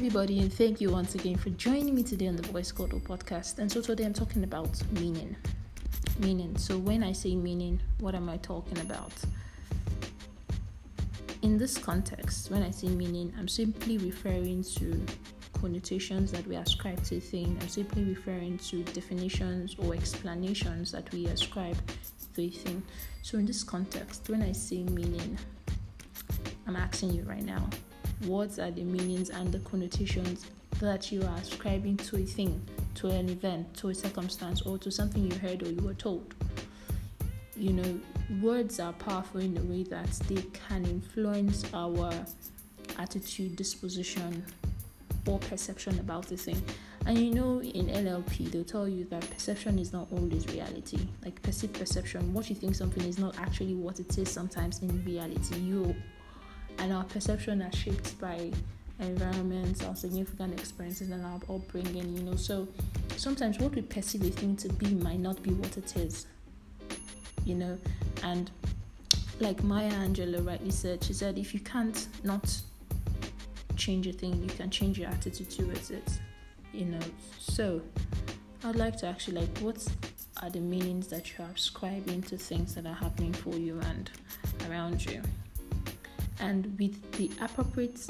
everybody, and thank you once again for joining me today on the Voice Kodo podcast. And so, today I'm talking about meaning. Meaning. So, when I say meaning, what am I talking about? In this context, when I say meaning, I'm simply referring to connotations that we ascribe to a thing. I'm simply referring to definitions or explanations that we ascribe to a thing. So, in this context, when I say meaning, I'm asking you right now what are the meanings and the connotations that you are ascribing to a thing, to an event, to a circumstance, or to something you heard or you were told. You know, words are powerful in the way that they can influence our attitude, disposition, or perception about the thing. And you know, in NLP, they'll tell you that perception is not always reality. Like perceived perception, what you think something is not actually what it is sometimes in reality. You and our perception are shaped by environments, our significant experiences, and our upbringing. You know, so sometimes what we perceive a thing to be might not be what it is. You know, and like Maya Angelou rightly said, she said, if you can't not change a thing, you can change your attitude towards it. You know, so I'd like to actually like what are the meanings that you are ascribing to things that are happening for you and around you and with the appropriate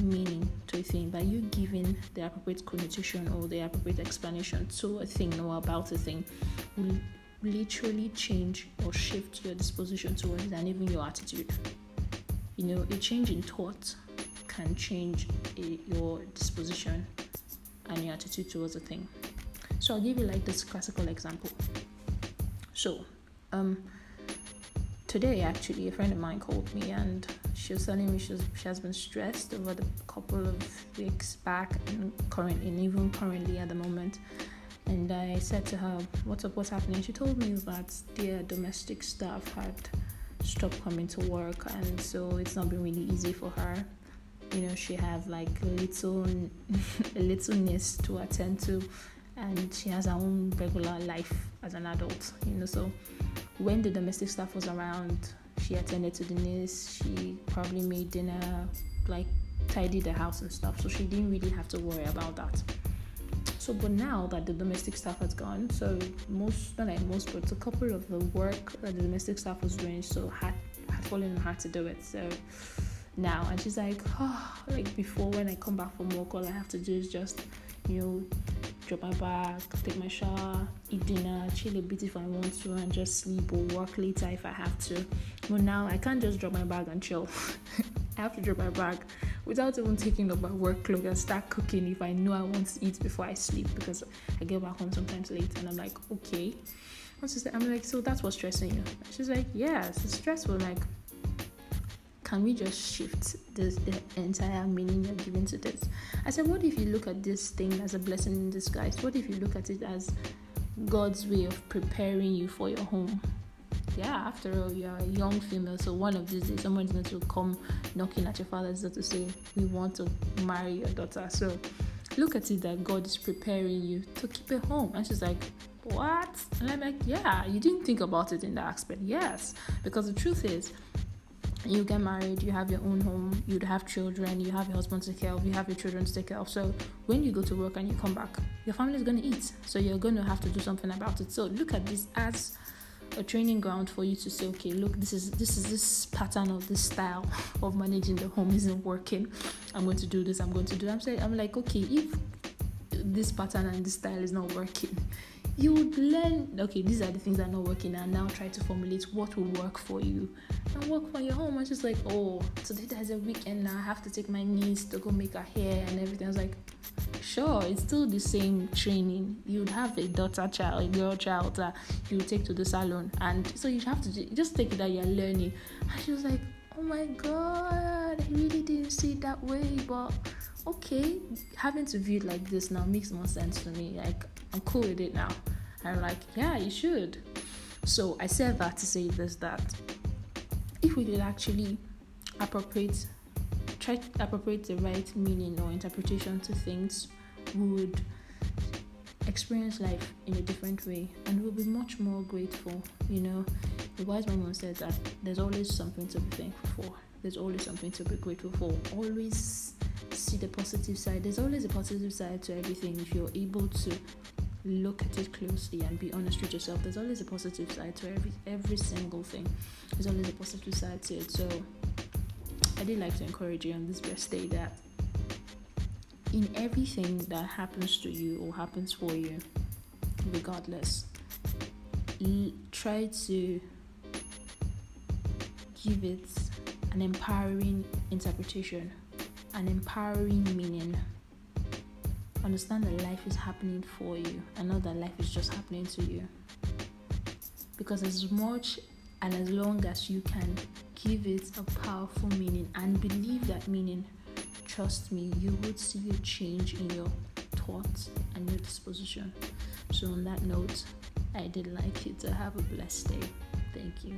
meaning to a thing that you're giving the appropriate connotation or the appropriate explanation to a thing or about a thing will literally change or shift your disposition towards it and even your attitude. You know, a change in thought can change a, your disposition and your attitude towards a thing. So I'll give you like this classical example. So, um, today actually a friend of mine called me and she was telling me she, was, she has been stressed over the couple of weeks back and currently and even currently at the moment. And i said to her what's up what's happening? She told me that their uh, domestic staff had stopped coming to work and so it's not been really easy for her. You know she have like a little a little niece to attend to and she has her own regular life as an adult you know so when the domestic staff was around, she attended to the niece. She probably made dinner, like tidied the house and stuff. So she didn't really have to worry about that. So, but now that the domestic staff has gone, so most, not like most, but a couple of the work that the domestic staff was doing, so had had fallen on her to do it. So now, and she's like, oh, like before when I come back from work, all I have to do is just, you know, drop my bag, take my shower, eat dinner, chill a bit if I want to, and just sleep or work later if I have to. But now I can't just drop my bag and chill. I have to drop my bag without even taking up my work clothes and start cooking if I know I want to eat before I sleep because I get back home sometimes late and I'm like, okay. What's this? I'm like, so that's what's stressing you. She's like, yeah, it's stressful. Like, can we just shift this the entire meaning you're giving to this? I said, what if you look at this thing as a blessing in disguise? What if you look at it as God's way of preparing you for your home? Yeah, after all, you're a young female, so one of these days someone's going to come knocking at your father's door to say, We want to marry your daughter. So look at it that God is preparing you to keep a home. And she's like, What? And I'm like, Yeah, you didn't think about it in that aspect. Yes, because the truth is, you get married, you have your own home, you'd have children, you have your husband to take care of, you have your children to take care of. So when you go to work and you come back, your family is to eat. So you're to have to do something about it. So look at this as a training ground for you to say, okay, look, this is this is this pattern of this style of managing the home isn't working. I'm going to do this. I'm going to do. That. I'm saying, I'm like, okay, if this pattern and this style is not working, you would learn okay these are the things that are not working and now try to formulate what will work for you. And work for your home and just like oh today there's a weekend now i have to take my niece to go make her hair and everything. I was like sure it's still the same training. You'd have a daughter child a girl child that you take to the salon and so you have to just take it that you're learning. And she was like oh my god i really didn't see it that way but okay. Having to view it like this now makes more sense to me. Like I'm cool with it now. And I'm like, yeah, you should. So I said that to say this that if we could actually appropriate try to appropriate the right meaning or interpretation to things, we would experience life in a different way and we'll be much more grateful. You know, the wise man once said that there's always something to be thankful for. There's always something to be grateful for. Always see the positive side. There's always a positive side to everything if you're able to look at it closely and be honest with yourself. There's always a positive side to every every single thing. There's always a positive side to it. So I did like to encourage you on this best day that in everything that happens to you or happens for you, regardless, try to give it an empowering interpretation, an empowering meaning. Understand that life is happening for you and not that life is just happening to you. Because as much and as long as you can give it a powerful meaning and believe that meaning, trust me, you would see a change in your thoughts and your disposition. So, on that note, I did like you to have a blessed day. Thank you.